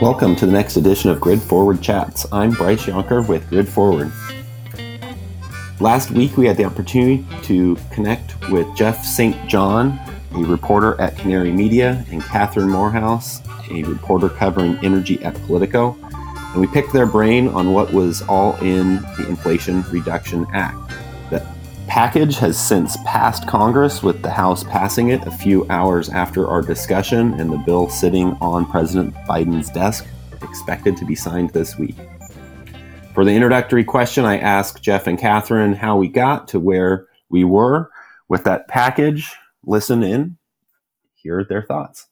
Welcome to the next edition of Grid Forward Chats. I'm Bryce Yonker with Grid Forward. Last week, we had the opportunity to connect with Jeff St. John, a reporter at Canary Media, and Catherine Morehouse, a reporter covering energy at Politico. And we picked their brain on what was all in the Inflation Reduction Act package has since passed Congress, with the House passing it a few hours after our discussion, and the bill sitting on President Biden's desk, expected to be signed this week. For the introductory question, I asked Jeff and Catherine how we got to where we were with that package. Listen in, hear their thoughts.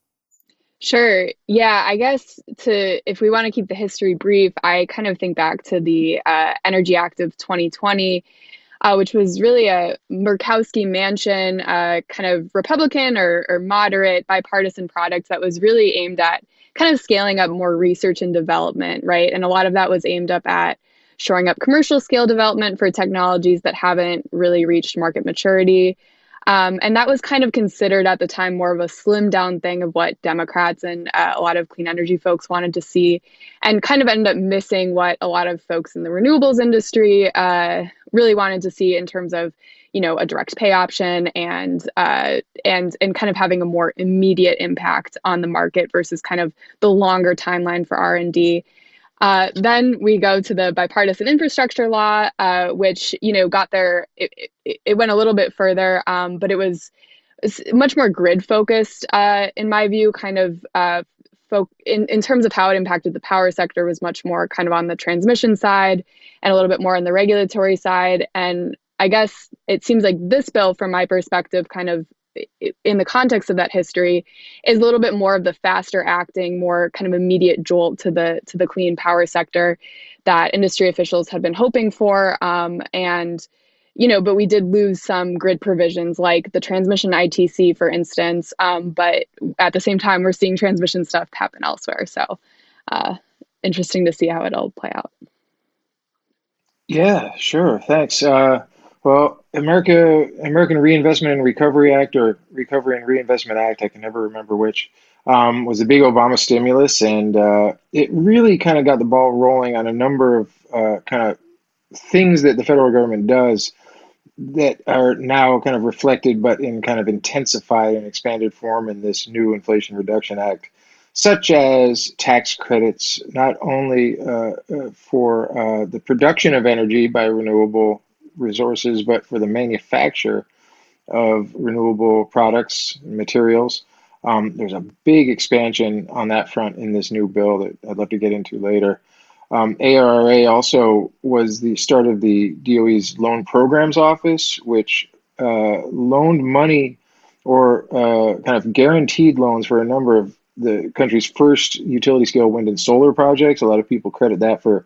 Sure. Yeah, I guess to if we want to keep the history brief, I kind of think back to the uh, Energy Act of 2020 uh, which was really a Murkowski Manchin uh, kind of Republican or, or moderate bipartisan product that was really aimed at kind of scaling up more research and development, right? And a lot of that was aimed up at shoring up commercial scale development for technologies that haven't really reached market maturity. Um, and that was kind of considered at the time more of a slim down thing of what Democrats and uh, a lot of clean energy folks wanted to see, and kind of ended up missing what a lot of folks in the renewables industry uh, really wanted to see in terms of, you know, a direct pay option and uh, and and kind of having a more immediate impact on the market versus kind of the longer timeline for R and D. Uh, then we go to the bipartisan infrastructure law, uh, which you know got there. It, it, it, went a little bit further, um, but it was much more grid focused, uh, in my view. Kind of in in terms of how it impacted the power sector was much more kind of on the transmission side and a little bit more on the regulatory side. And I guess it seems like this bill, from my perspective, kind of in the context of that history is a little bit more of the faster acting more kind of immediate jolt to the to the clean power sector that industry officials had been hoping for um, and you know but we did lose some grid provisions like the transmission itc for instance um, but at the same time we're seeing transmission stuff happen elsewhere. So uh, interesting to see how it'll play out. Yeah sure. Thanks. Uh, well, America, American Reinvestment and Recovery Act or Recovery and Reinvestment Act, I can never remember which, um, was a big Obama stimulus, and uh, it really kind of got the ball rolling on a number of uh, kind of things that the federal government does that are now kind of reflected, but in kind of intensified and expanded form in this new Inflation Reduction Act, such as tax credits, not only uh, uh for uh, the production of energy by renewable resources, but for the manufacture of renewable products and materials. Um, there's a big expansion on that front in this new bill that I'd love to get into later. Um, ARRA also was the start of the DOE's Loan Programs Office, which uh, loaned money or uh, kind of guaranteed loans for a number of the country's first utility scale wind and solar projects. A lot of people credit that for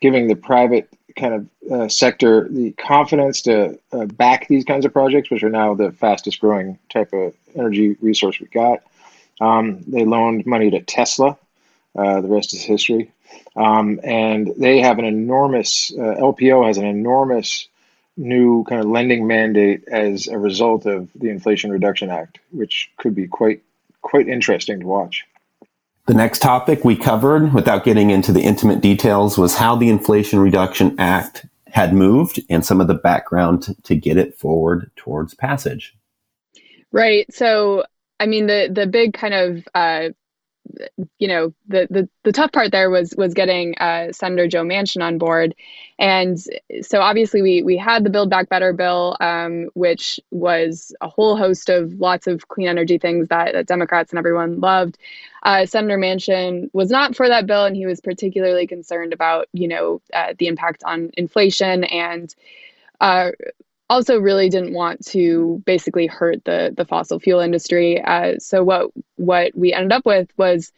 giving the private kind of uh, sector the confidence to uh, back these kinds of projects, which are now the fastest growing type of energy resource we've got. Um, they loaned money to Tesla. Uh, the rest is history. Um, and they have an enormous, uh, LPO has an enormous new kind of lending mandate as a result of the Inflation Reduction Act, which could be quite quite interesting to watch. The next topic we covered, without getting into the intimate details, was how the Inflation Reduction Act had moved and some of the background to get it forward towards passage. Right. So, I mean, the the big kind of uh, you know the, the the tough part there was was getting uh, Senator Joe Manchin on board, and so obviously we we had the Build Back Better bill, um, which was a whole host of lots of clean energy things that, that Democrats and everyone loved. Uh, Senator Manchin was not for that bill, and he was particularly concerned about you know uh, the impact on inflation and uh, also really didn't want to basically hurt the the fossil fuel industry. Uh, so what what we ended up with was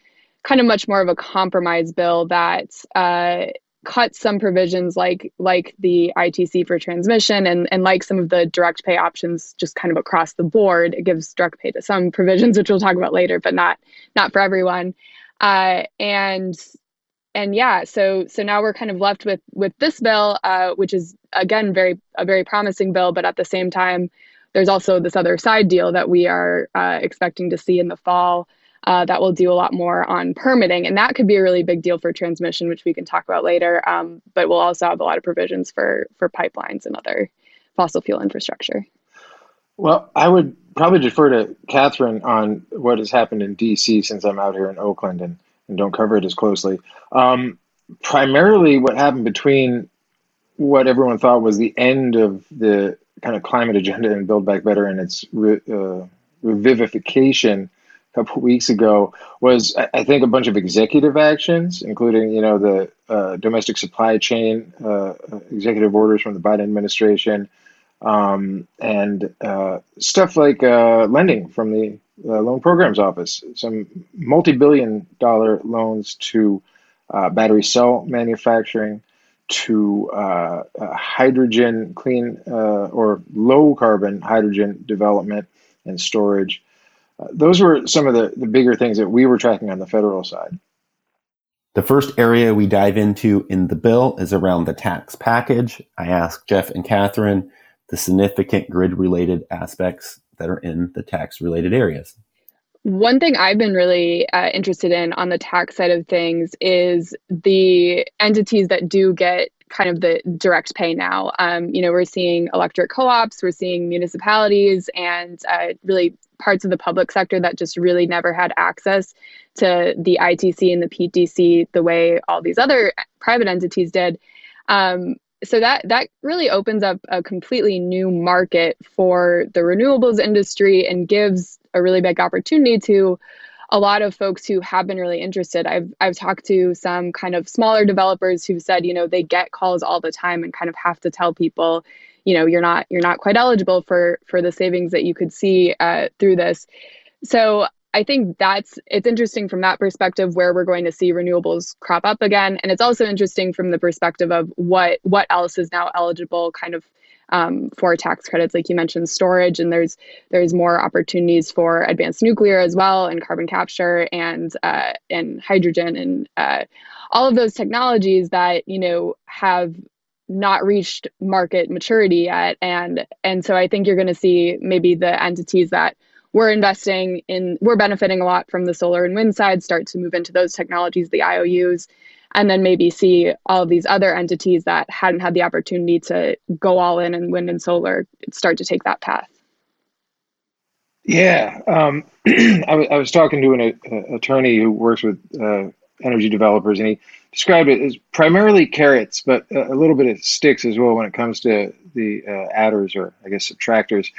kind of much more of a compromise bill that uh, cut some provisions like like the ITC for transmission and and like some of the direct pay options just kind of across the board. It gives direct pay to some provisions, which we'll talk about later, but not not for everyone. Uh, and and yeah, so so now we're kind of left with with this bill, uh, which is again very a very promising bill, but at the same time, there's also this other side deal that we are uh, expecting to see in the fall uh, that will do a lot more on permitting. And that could be a really big deal for transmission, which we can talk about later. Um, but we'll also have a lot of provisions for, for pipelines and other fossil fuel infrastructure. Well, I would probably defer to Catherine on what has happened in DC since I'm out here in Oakland and, and don't cover it as closely. Um, primarily, what happened between what everyone thought was the end of the kind of climate agenda and Build Back Better and its re, uh, revivification a couple weeks ago was, I think, a bunch of executive actions, including you know the uh, domestic supply chain uh, executive orders from the Biden administration, um, and uh, stuff like uh, lending from the uh, loan programs office, some multi-billion dollar loans to uh, battery cell manufacturing, to uh, uh, hydrogen clean or low carbon hydrogen development and storage. those were some of the, the bigger things that we were tracking on the federal side. The first area we dive into in the bill is around the tax package. I asked Jeff and Catherine the significant grid related aspects that are in the tax related areas. One thing I've been really uh, interested in on the tax side of things is the entities that do get kind of the direct pay now. Um, you know, we're seeing electric co ops, we're seeing municipalities, and uh, really parts of the public sector that just really never had access to the ITC and the PTC the way all these other private entities did. Um, so that that really opens up a completely new market for the renewables industry and gives a really big opportunity to a lot of folks who have been really interested. I've I've talked to some kind of smaller developers who've said, you know, they get calls all the time and kind of have to tell people, you know, you're not you're not quite eligible for for the savings that you could see uh, through this. So I think that's it's interesting from that perspective where we're going to see renewables crop up again, and it's also interesting from the perspective of what what else is now eligible, kind of um, for tax credits, like you mentioned, storage, and there's there's more opportunities for advanced nuclear as well, and carbon capture, and uh, and hydrogen, and uh, all of those technologies that you know have not reached market maturity yet, and and so I think you're going to see maybe the entities that we're investing in, we're benefiting a lot from the solar and wind side, start to move into those technologies, the IOUs, and then maybe see all of these other entities that hadn't had the opportunity to go all in and wind and solar start to take that path. Yeah, um, I, w- I was talking to an uh, attorney who works with uh, energy developers, and he described it as primarily carrots, but a, a, little bit of sticks as well when it comes to the uh, adders or I guess subtractors.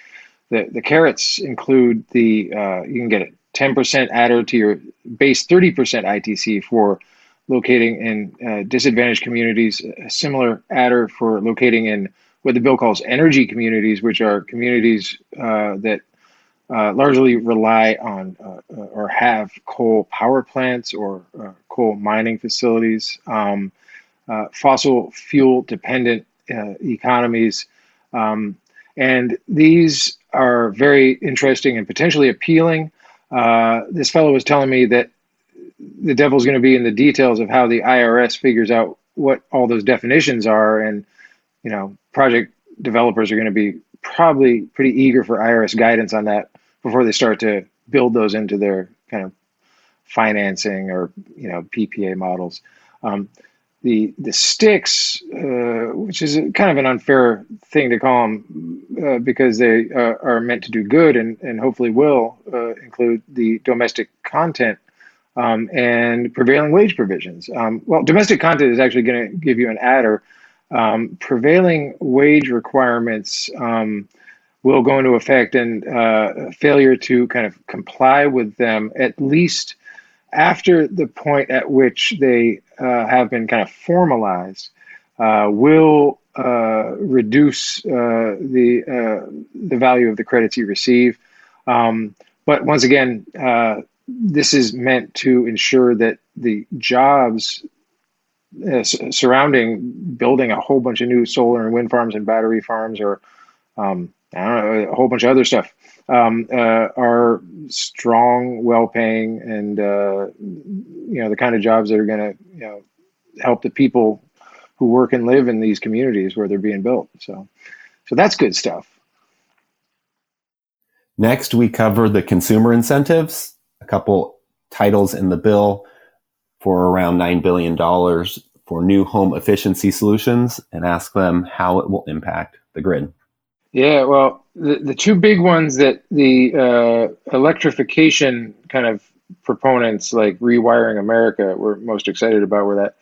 The, the carrots include the, uh, you can get a 10% adder to your base 30% ITC for locating in uh, disadvantaged communities, a similar adder for locating in what the bill calls energy communities, which are communities uh, that uh, largely rely on uh, uh, or have coal power plants or uh, coal mining facilities, um, fossil fuel dependent economies. Um, and these are very interesting and potentially appealing. Uh, this fellow was telling me that the devil's going to be in the details of how the IRS figures out what all those definitions are, and you know, project developers are going to be probably pretty eager for IRS guidance on that before they start to build those into their kind of financing or you know PPA models. Um, the the sticks, uh, which is kind of an unfair thing to call them, uh, because they uh, are meant to do good and and hopefully will uh, include the domestic content um, and prevailing wage provisions. Um, well, domestic content is actually going to give you an adder. Um, prevailing wage requirements um, will go into effect, and uh, failure to kind of comply with them at least after the point at which they uh, have been kind of formalized uh, will uh, reduce uh, the uh, the value of the credits you receive. Um, but once again, this is meant to ensure that the jobs surrounding building a whole bunch of new solar and wind farms and battery farms, or um, I don't know, a whole bunch of other stuff, um, uh, are strong, well-paying, and uh, you know the kind of jobs that are going to you know help the people who work and live in these communities where they're being built. So, so that's good stuff. Next, we cover the consumer incentives. A couple titles in the bill for around $9 billion for new home efficiency solutions and ask them how it will impact the grid. Yeah, well, the, the two big ones that the uh, electrification kind of proponents like Rewiring America were most excited about were that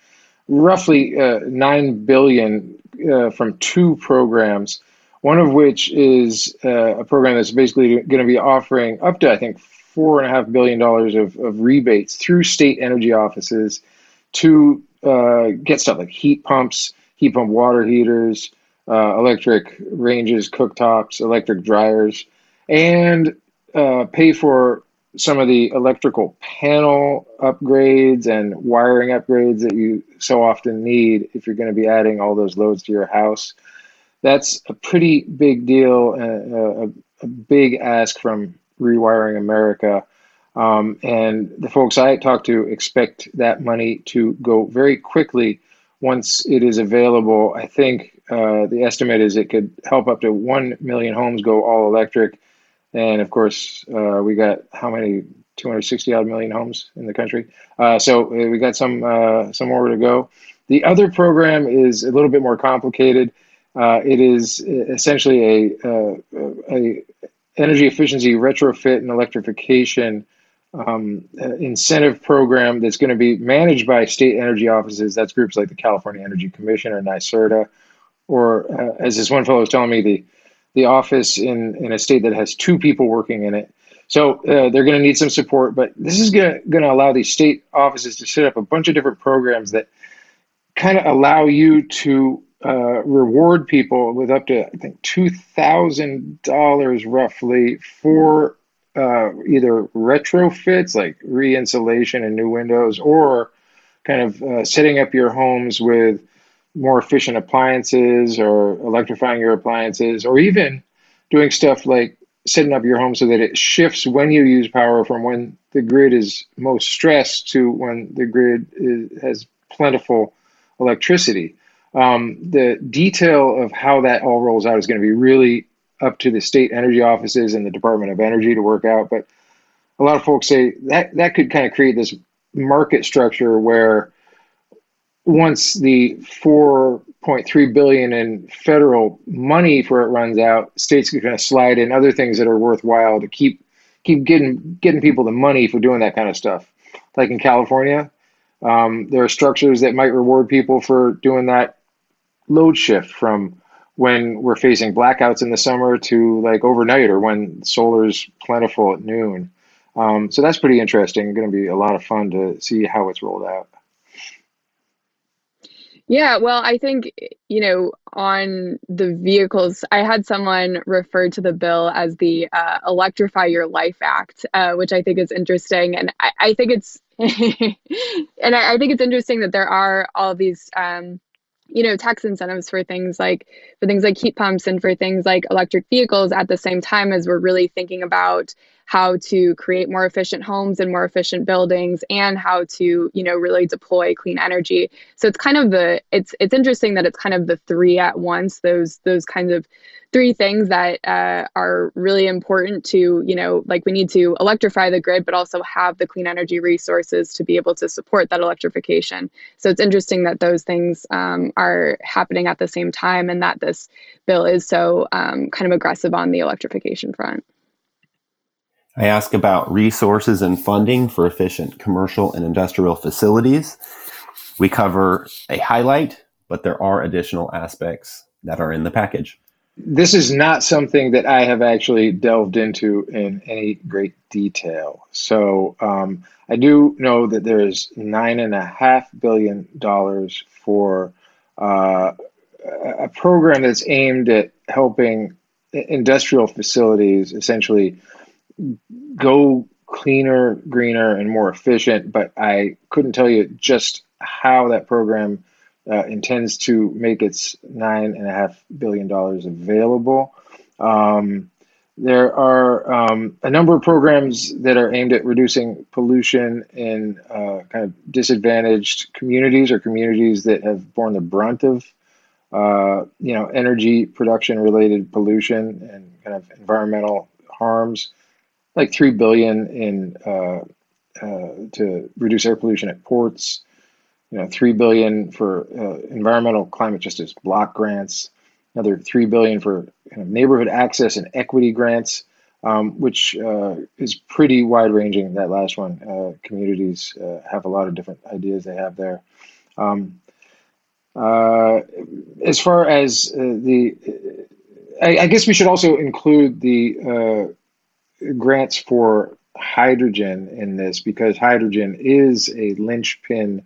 roughly uh, 9 billion uh, from two programs one of which is uh, a program that's basically going to be offering up to, I think, four and a half billion dollars of, of rebates through state energy offices to uh, get stuff like heat pumps, heat pump water heaters, uh, electric ranges, cooktops, electric dryers, and uh, pay for some of the electrical panel upgrades and wiring upgrades that you so often need if you're going to be adding all those loads to your house that's a pretty big deal, uh, a, a, big ask from Rewiring America. Um, and the folks I talk to expect that money to go very quickly once it is available. I think uh, the estimate is it could help up to 1 million homes go all electric. And of course, uh, we got how many? 260 odd million homes in the country. Uh, so uh, we got some some more to go. The other program is a little bit more complicated. It is essentially a, a energy efficiency retrofit and electrification um, incentive program that's going to be managed by state energy offices. That's groups like the California Energy Commission or NYSERDA, or uh, as this one fellow was telling me, the the office in in a state that has two people working in it. So uh, they're going to need some support, but this is going to allow these state offices to set up a bunch of different programs that kind of allow you to uh, reward people with up to I think two thousand dollars roughly for uh, either retrofits like re-insulation and new windows, or kind of uh, setting up your homes with more efficient appliances or electrifying your appliances, or even doing stuff like setting up your home so that it shifts when you use power from when the grid is most stressed to when the grid is, has plentiful electricity. Um, the detail of how that all rolls out is going to be really up to the state energy offices and the Department of Energy to work out. But a lot of folks say that that could kind of create this market structure where once the 4.3 billion in federal money for it runs out, states are going to slide in other things that are worthwhile to keep keep getting getting people the money for doing that kind of stuff. Like in California, um, there are structures that might reward people for doing that load shift from when we're facing blackouts in the summer to like overnight or when solar is plentiful at noon. Um, so that's pretty interesting. Going to be a lot of fun to see how it's rolled out. Yeah, well, I think, you know, on the vehicles, I had someone refer to the bill as the uh, Electrify Your Life Act, uh, which I think is interesting. And I, I think it's, and I, I, think it's interesting that there are all these um, you know tax incentives for things like for things like heat pumps and for things like electric vehicles at the same time as we're really thinking about how to create more efficient homes and more efficient buildings and how to you know really deploy clean energy. So it's kind of the it's it's interesting that it's kind of the three at once those those kinds of three things that uh, are really important to you know like we need to electrify the grid but also have the clean energy resources to be able to support that electrification. So it's interesting that those things um, are happening at the same time and that this bill is so um, kind of aggressive on the electrification front I ask about resources and funding for efficient commercial and industrial facilities. We cover a highlight, but there are additional aspects that are in the package. This is not something that I have actually delved into in any great detail. So um, I do know that there is nine and a half billion dollars for uh, a program that's aimed at helping industrial facilities essentially go cleaner, greener, and more efficient. But I couldn't tell you just how that program uh, intends to make its nine and a half billion dollars available. Um, there are um, a number of programs that are aimed at reducing pollution in uh, kind of disadvantaged communities or communities that have borne the brunt of, uh, you know, energy production related pollution and kind of environmental harms like three billion in uh, uh, to reduce air pollution at ports. You know, three billion for uh, environmental climate justice block grants. Another three billion for neighborhood access and equity grants, um, which uh, is pretty wide ranging. That last one, uh, communities uh, have a lot of different ideas they have there. Um, as far as the I, I, guess we should also include the grants for hydrogen in this because hydrogen is a linchpin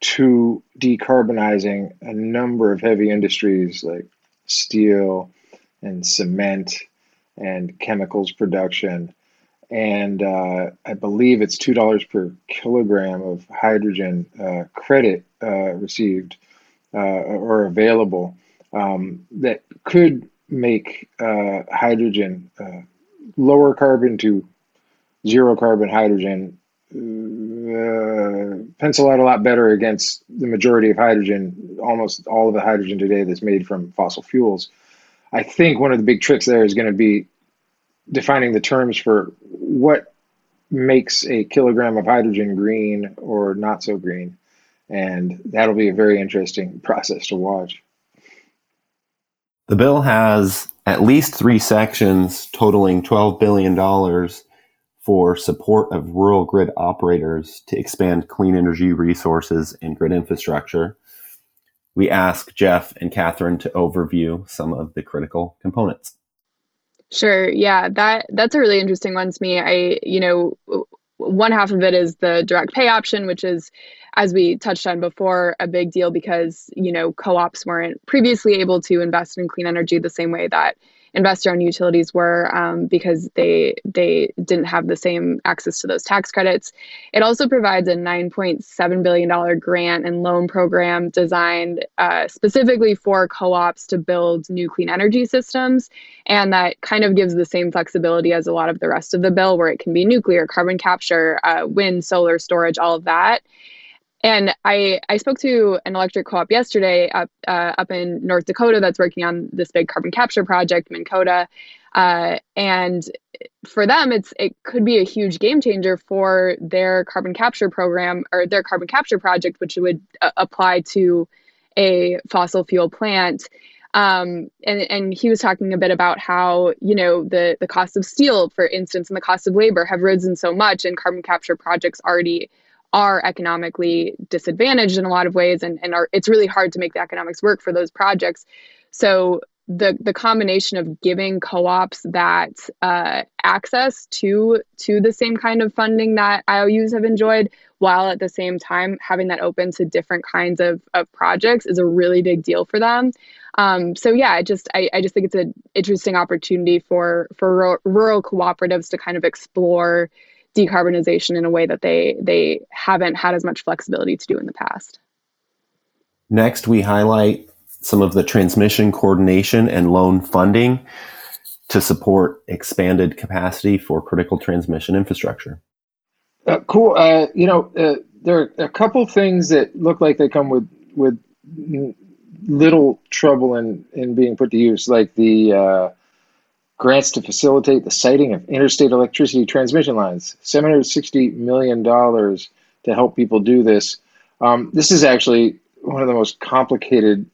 to decarbonizing a number of heavy industries like steel and cement and chemicals production. And uh, I believe it's $2 per kilogram of hydrogen uh, credit uh, received uh, or available um, that could make uh, hydrogen uh, lower carbon to zero carbon hydrogen uh, pencil out a lot better against the majority of hydrogen, almost all of the hydrogen today that's made from fossil fuels. I think one of the big tricks there is going to be defining the terms for what makes a kilogram of hydrogen green or not so green. And that'll be a very interesting process to watch. The bill has at least three sections totaling $12 billion for support of rural grid operators to expand clean energy resources and grid infrastructure. We ask Jeff and Catherine to overview some of the critical components. Sure. Yeah, that that's a really interesting one to me. I, you know, one half of it is the direct pay option, which is as we touched on before, a big deal because you know co-ops weren't previously able to invest in clean energy the same way that investor-owned utilities were um, because they they didn't have the same access to those tax credits. It also provides a 9.7 billion dollar grant and loan program designed uh, specifically for co-ops to build new clean energy systems, and that kind of gives the same flexibility as a lot of the rest of the bill, where it can be nuclear, carbon capture, uh, wind, solar storage, all of that. And I, I spoke to an electric co-op yesterday up uh, up in North Dakota that's working on this big carbon capture project, Minnkota, uh, and for them, it's it could be a huge game changer for their carbon capture program or their carbon capture project, which would uh, apply to a fossil fuel plant. Um, and and he was talking a bit about how you know the the cost of steel, for instance, and the cost of labor have risen so much, and carbon capture projects already are economically disadvantaged in a lot of ways and, and are it's really hard to make the economics work for those projects so the the combination of giving co-ops that uh, access to to the same kind of funding that IOUs have enjoyed, while at the same time having that open to different kinds of, of projects is a really big deal for them. Um, so yeah, I just I, I just think it's an interesting opportunity for for rural, rural cooperatives to kind of explore decarbonization in a way that they they haven't had as much flexibility to do in the past. Next, we highlight some of the transmission coordination and loan funding to support expanded capacity for critical transmission infrastructure. Uh, cool. Uh, you know, uh, there are a couple things that look like they come with with little trouble in in being put to use, like the uh, grants to facilitate the siting of interstate electricity transmission lines, $760 million to help people do this. Um, this is actually one of the most complicated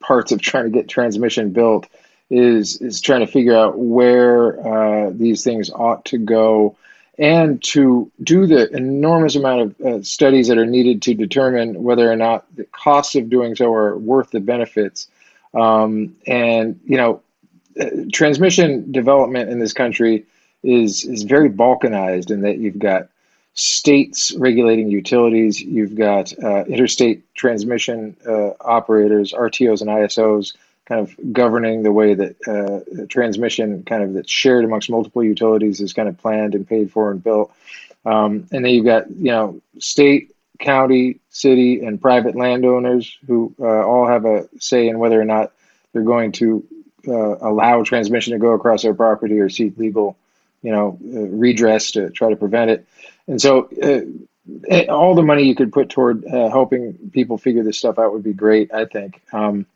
parts of trying to get transmission built is, is trying to figure out where uh, these things ought to go and to do the enormous amount of uh, studies that are needed to determine whether or not the costs of doing so are worth the benefits. Um, and, you know, transmission development in this country is is very balkanized in that you've got states regulating utilities, you've got uh, interstate transmission uh, operators, RTOs and ISOs, kind of governing the way that uh, transmission kind of that's shared amongst multiple utilities is kind of planned and paid for and built. Um, and then you've got you know state, county, city, and private landowners who uh, all have a say in whether or not they're going to uh, allow transmission to go across their property or seek legal, you know, uh, redress to try to prevent it. And so, uh, all the money you could put toward uh, helping people figure this stuff out would be great. I think um,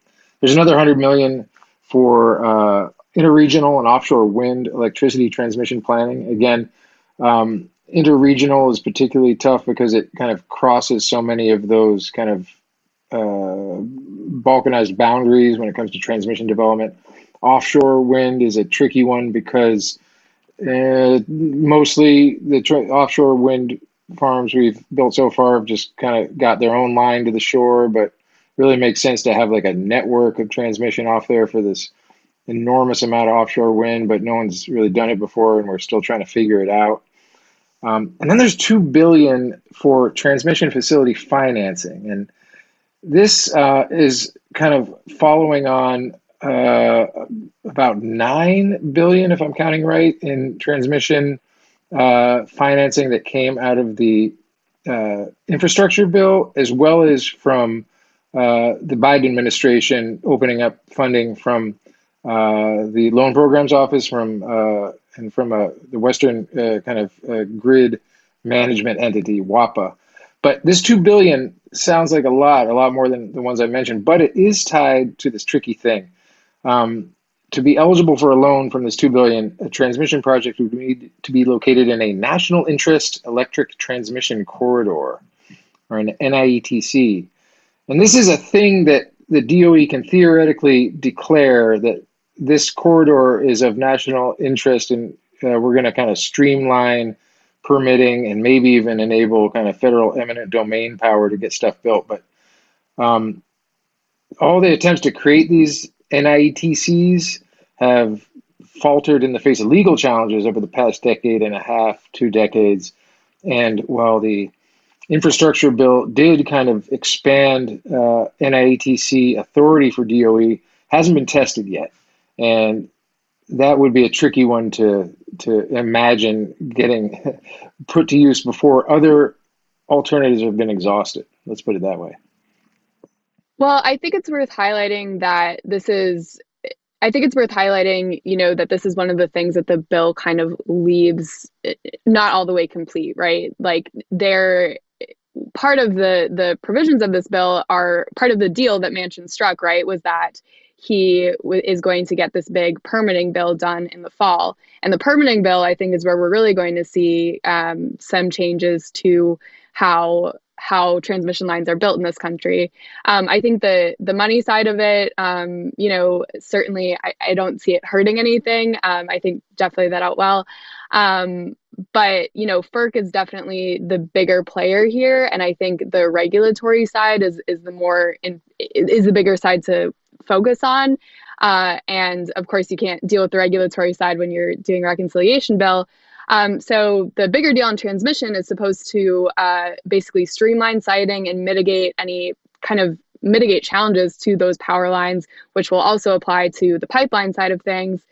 there's another hundred million for uh, interregional and offshore wind electricity transmission planning. Again, um, interregional is particularly tough because it kind of crosses so many of those kind of uh, balkanized boundaries when it comes to transmission development. Offshore wind is a tricky one because uh, mostly the offshore wind farms we've built so far have just kind of got their own line to the shore, but really makes sense to have like a network of transmission off there for this enormous amount of offshore wind, but no one's really done it before, and we're still trying to figure it out. Um, and then there's two billion for transmission facility financing, and this uh, is kind of following on uh, about nine billion, if I'm counting right, in transmission uh, financing that came out of the uh, infrastructure bill, as well as from uh, the Biden administration opening up funding from uh, the Loan Programs Office, from and from the Western kind of grid management entity, WAPA. But this two billion sounds like a lot, a lot more than the ones I mentioned. But it is tied to this tricky thing. Um, to be eligible for a loan from this 2 billion a transmission project would need to be located in a national interest electric transmission corridor or an NIETC. And this is a thing that the DOE can theoretically declare that this corridor is of national interest and uh, we're going to kind of streamline permitting and maybe even enable kind of federal eminent domain power to get stuff built. But um, all the attempts to create these NIETCs have faltered in the face of legal challenges over the past decade and a half, two decades. And while the infrastructure bill did kind of expand uh, NIETC authority for DOE, hasn't been tested yet. And that would be a tricky one to to imagine getting put to use before other alternatives have been exhausted. Let's put it that way. Well, I think it's worth highlighting that this is I think it's worth highlighting, you know, that this is one of the things that the bill kind of leaves not all the way complete, right? Like they're part of the the provisions of this bill are part of the deal that Manchin struck, right? Was that he w- is going to get this big permitting bill done in the fall, and the permitting bill, I think, is where we're really going to see um, some changes to how how transmission lines are built in this country. Um, I think the the money side of it, um, you know, certainly I, I, don't see it hurting anything. Um, I think laid that out well. Um, but you know, FERC is definitely the bigger player here, and I think the regulatory side is is the more in, is the bigger side to focus on. Uh, and of course, you can't deal with the regulatory side when you're doing reconciliation bill. Um, so the bigger deal on transmission is supposed to uh, basically streamline siting and mitigate any kind of mitigate challenges to those power lines, which will also apply to the pipeline side of things.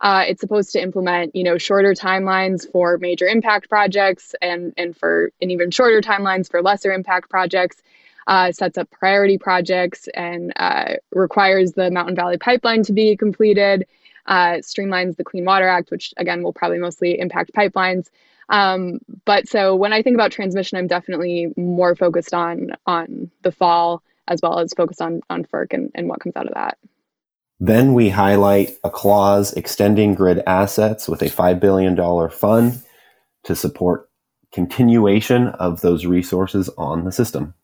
Uh, it's supposed to implement, you know, shorter timelines for major impact projects and and for and even shorter timelines for lesser impact projects. Uh, sets up priority projects and uh, requires the Mountain Valley Pipeline to be completed uh, streamlines the Clean Water Act, which again will probably mostly impact pipelines. Um, but so when I think about transmission, I'm definitely more focused on on the fall as well as focused on on FERC and, and what comes out of that. Then we highlight a clause extending grid assets with a $5 billion fund to support continuation of those resources on the system.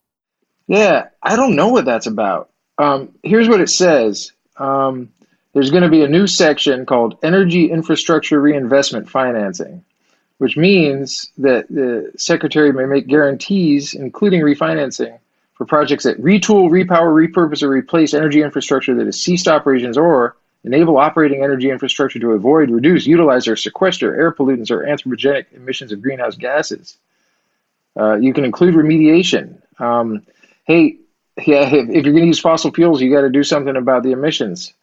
Yeah, I don't know what that's about. Um, here's what it says um, there's going to be a new section called Energy Infrastructure Reinvestment Financing, which means that the Secretary may make guarantees, including refinancing, for projects that retool, repower, repurpose, or replace energy infrastructure that has ceased operations or enable operating energy infrastructure to avoid, reduce, utilize, or sequester air pollutants or anthropogenic emissions of greenhouse gases. Uh, you can include remediation. Um, hey, yeah, if, if you're going to use fossil fuels, you got to do something about the emissions.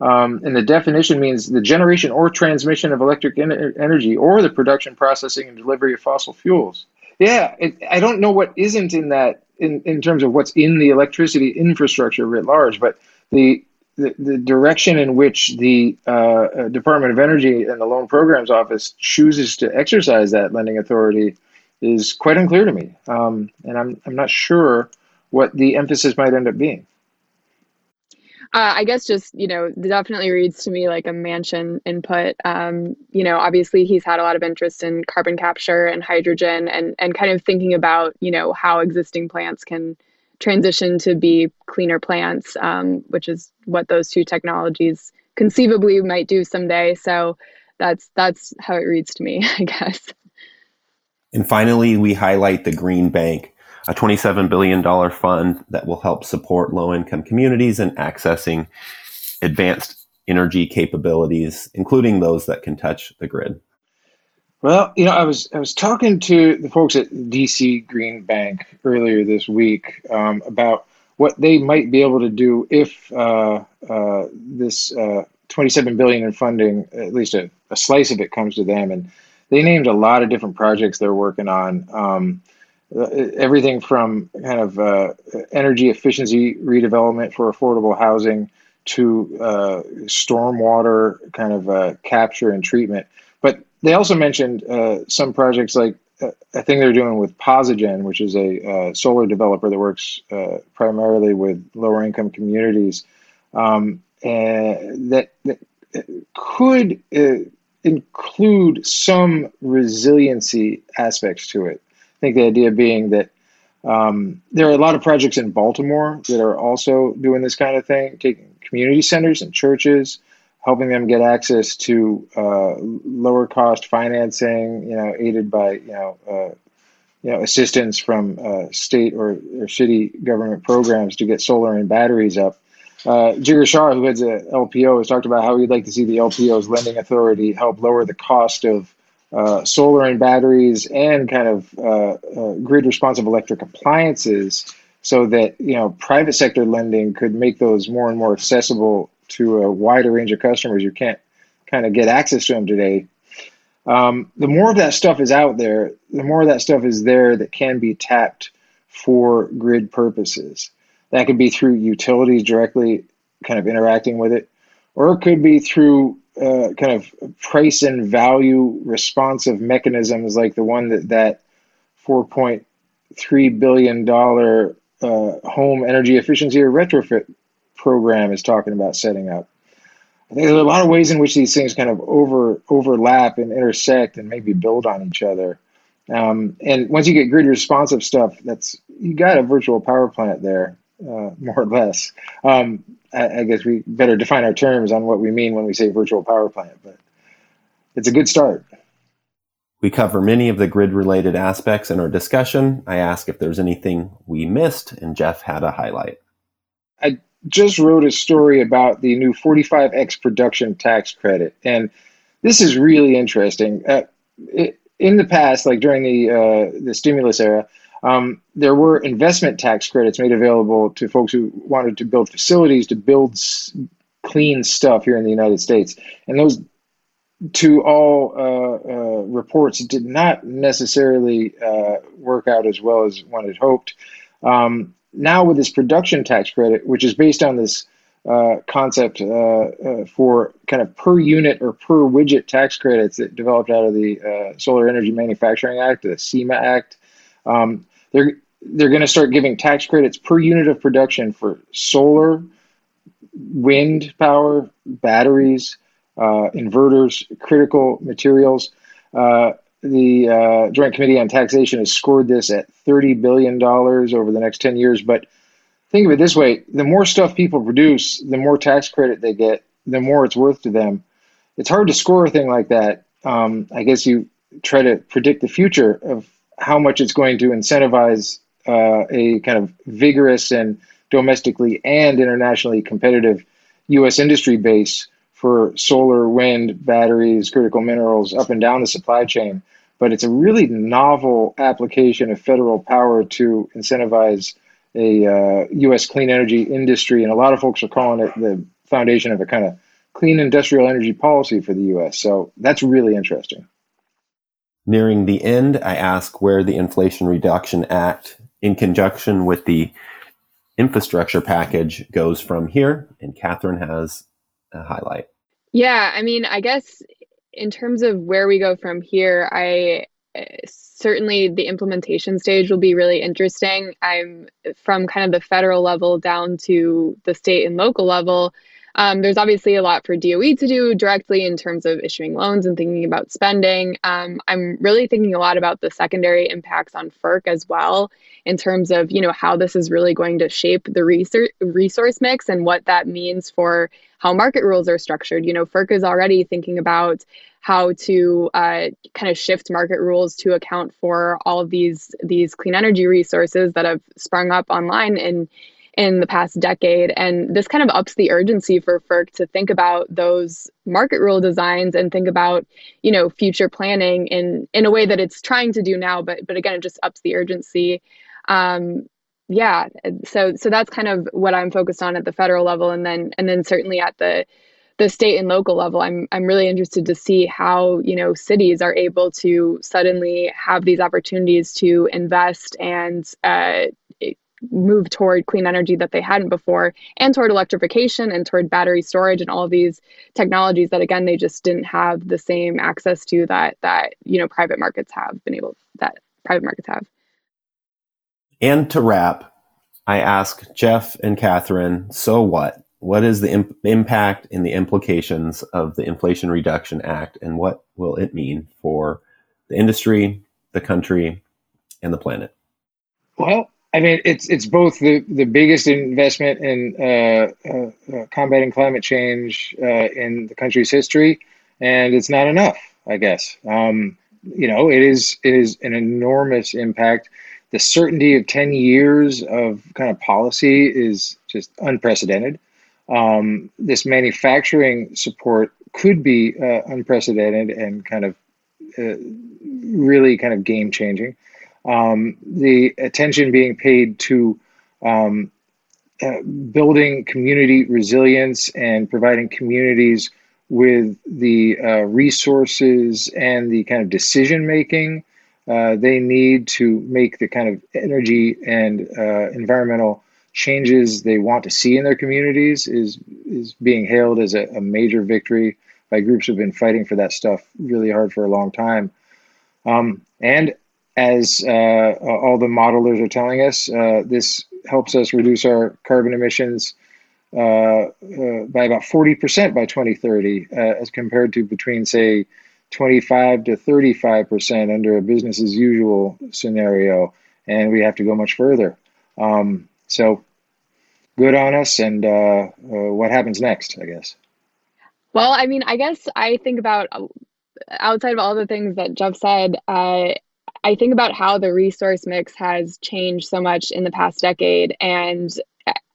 Um, and the definition means the generation or transmission of electric en- energy or the production, processing, and delivery of fossil fuels. Yeah, it, I don't know what isn't in that in, in terms of what's in the electricity infrastructure writ large, but the the, the direction in which the uh, uh Department of Energy and the Loan Programs Office chooses to exercise that lending authority is quite unclear to me, um, and I'm I'm not sure what the emphasis might end up being. Uh, I guess just, you know, definitely reads to me like a Manchin input. Um, you know, obviously he's had a lot of interest in carbon capture and hydrogen and, and kind of thinking about, you know, how existing plants can transition to be cleaner plants, um, which is what those two technologies conceivably might do someday. So that's that's how it reads to me, I guess. And finally, we highlight the Green Bank a $27 billion fund that will help support low income communities in accessing advanced energy capabilities, including those that can touch the grid. Well, you know, I was I was talking to the folks at DC Green Bank earlier this week um, about what they might be able to do if uh, uh, this uh, 27 billion in funding, at least a, a, slice of it, comes to them, and they named a lot of different projects they're working on. Um, everything from kind of uh, energy efficiency redevelopment for affordable housing to uh, stormwater kind of uh, capture and treatment. But they also mentioned uh, some projects like uh, a thing they're doing with Posigen, which is a solar developer that works primarily with lower income communities, um, that, that could include some resiliency aspects to it. I think the idea being that um, there are a lot of projects in Baltimore that are also doing this kind of thing, taking community centers and churches, helping them get access to uh, lower cost financing, you know, aided by you know, uh, you know, assistance from uh, state or, or city government programs to get solar and batteries up. Uh, Jigar Shah, who heads a LPO, has talked about how he'd like to see the LPO's lending authority help lower the cost of uh, solar and batteries and kind of uh, uh, grid responsive electric appliances so that you know private sector lending could make those more and more accessible to a wider range of customers. You can't kind of get access to them today. Um, the more of that stuff is out there the more of that stuff is there that can be tapped for grid purposes. That could be through utilities directly kind of interacting with it or it could be through uh, kind of price and value responsive mechanisms like the one that that 4.3 billion dollar uh, home energy efficiency or retrofit program is talking about setting up. I think there are a lot of ways in which these things kind of over overlap and intersect and maybe build on each other. Um, and once you get grid responsive stuff, that's you got a virtual power plant there, uh, more or less. Um, I, I, guess we better define our terms on what we mean when we say virtual power plant, but it's a good start. We cover many of the grid related aspects in our discussion. I ask if there's anything we missed, and Jeff had a highlight. I just wrote a story about the new 45X production tax credit, and this is really interesting. Uh, it, in the past, like during the uh, the stimulus era, um, there were investment tax credits made available to folks who wanted to build facilities to build s- clean stuff here in the United States. And those, to all uh, uh, reports, did not necessarily uh, work out as well as one had hoped. Um, now, with this production tax credit, which is based on this uh, concept uh, uh, for kind of per unit or per widget tax credits that developed out of the Solar Energy Manufacturing Act, the SEMA Act. Um, they're they're going to start giving tax credits per unit of production for solar, wind power, batteries, uh, inverters, critical materials. Uh, the uh, Joint Committee on Taxation has scored this at $30 billion over the next 10 years. But think of it this way the more stuff people produce, the more tax credit they get, the more it's worth to them. It's hard to score a thing like that. Um, I guess you try to predict the future of how much it's going to incentivize uh, a kind of vigorous and domestically and internationally competitive U.S. industry base for solar, wind, batteries, critical minerals up and down the supply chain. But it's a really novel application of federal power to incentivize a uh, U.S. clean energy industry, and a lot of folks are calling it the foundation of a kind of clean industrial energy policy for the U.S. So that's really interesting. Nearing the end, I ask where the Inflation Reduction Act, in conjunction with the infrastructure package, goes from here. And Catherine has a highlight. Yeah, I mean, I guess in terms of where we go from here, I eh, certainly the implementation stage will be really interesting. I'm from kind of the federal level down to the state and local level. Um, there's obviously a lot for DOE to do directly in terms of issuing loans and thinking about spending. Um, I'm really thinking a lot about the secondary impacts on FERC as well, in terms of you know how this is really going to shape the research, resource mix and what that means for how market rules are structured. You know, FERC is already thinking about how to uh, kind of shift market rules to account for all of these these clean energy resources that have sprung up online in in the past decade. And this kind of ups the urgency for FERC to think about those market rule designs and think about, you know, future planning in in a way that it's trying to do now. But but again, it just ups the urgency. Um, yeah, so so that's kind of what I'm focused on at the federal level, and then and then certainly at the the state and local level i'm i'm really interested to see how you know cities are able to suddenly have these opportunities to invest and uh, move toward clean energy that they hadn't before and toward electrification and toward battery storage and all of these technologies that again they just didn't have the same access to that that you know private markets have been able that private markets have and to wrap i ask jeff and catherine so what what is the imp- impact and the implications of the Inflation Reduction Act, and what will it mean for the industry, the country, and the planet? Well, I mean, it's it's both the, the biggest investment in uh, uh, uh, combating climate change uh, in the country's history, and it's not enough, I guess. Um, you know, it is it is an enormous impact. The certainty of ten years of kind of policy is just unprecedented um, this manufacturing support could be uh, unprecedented and kind of really kind of game changing. Um, the attention being paid to um, uh, building community resilience and providing communities with the uh, resources and the kind of decision making uh, they need to make the kind of energy and uh, environmental changes they want to see in their communities is is being hailed as a, a major victory by groups who've been fighting for that stuff really hard for a long time. Um, and as uh, all the modelers are telling us, uh, this helps us reduce our carbon emissions uh, uh by about 40% by 2030, uh, as compared to between, say, 25 to 35% under a business as usual scenario. And we have to go much further. Um, so good on us and uh, what happens next, I guess. Well, I mean, I guess I think about outside of all the things that Jeff said, uh, I think about how the resource mix has changed so much in the past decade. And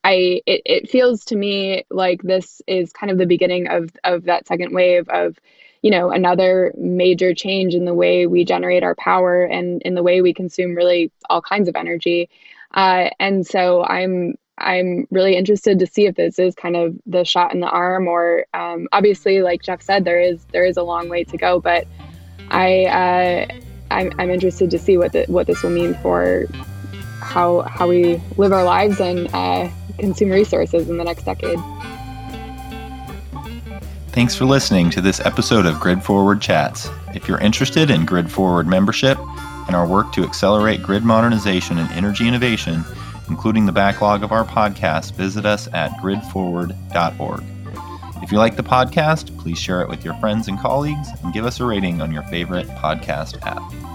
I it, it feels to me like this is kind of the beginning of, of that second wave of, you know, another major change in the way we generate our power and in the way we consume really all kinds of energy. Uh, and so I'm I'm really interested to see if this is kind of the shot in the arm, or um, obviously, like Jeff said, there is there is a long way to go. But I uh, I'm, I'm interested to see what the, what this will mean for how how we live our lives and uh, consume resources in the next decade. Thanks for listening to this episode of Grid Forward Chats. If you're interested in Grid Forward membership and our work to accelerate grid modernization and energy innovation including the backlog of our podcast, visit us at gridforward.org. If you like the podcast, please share it with your friends and colleagues and give us a rating on your favorite podcast app.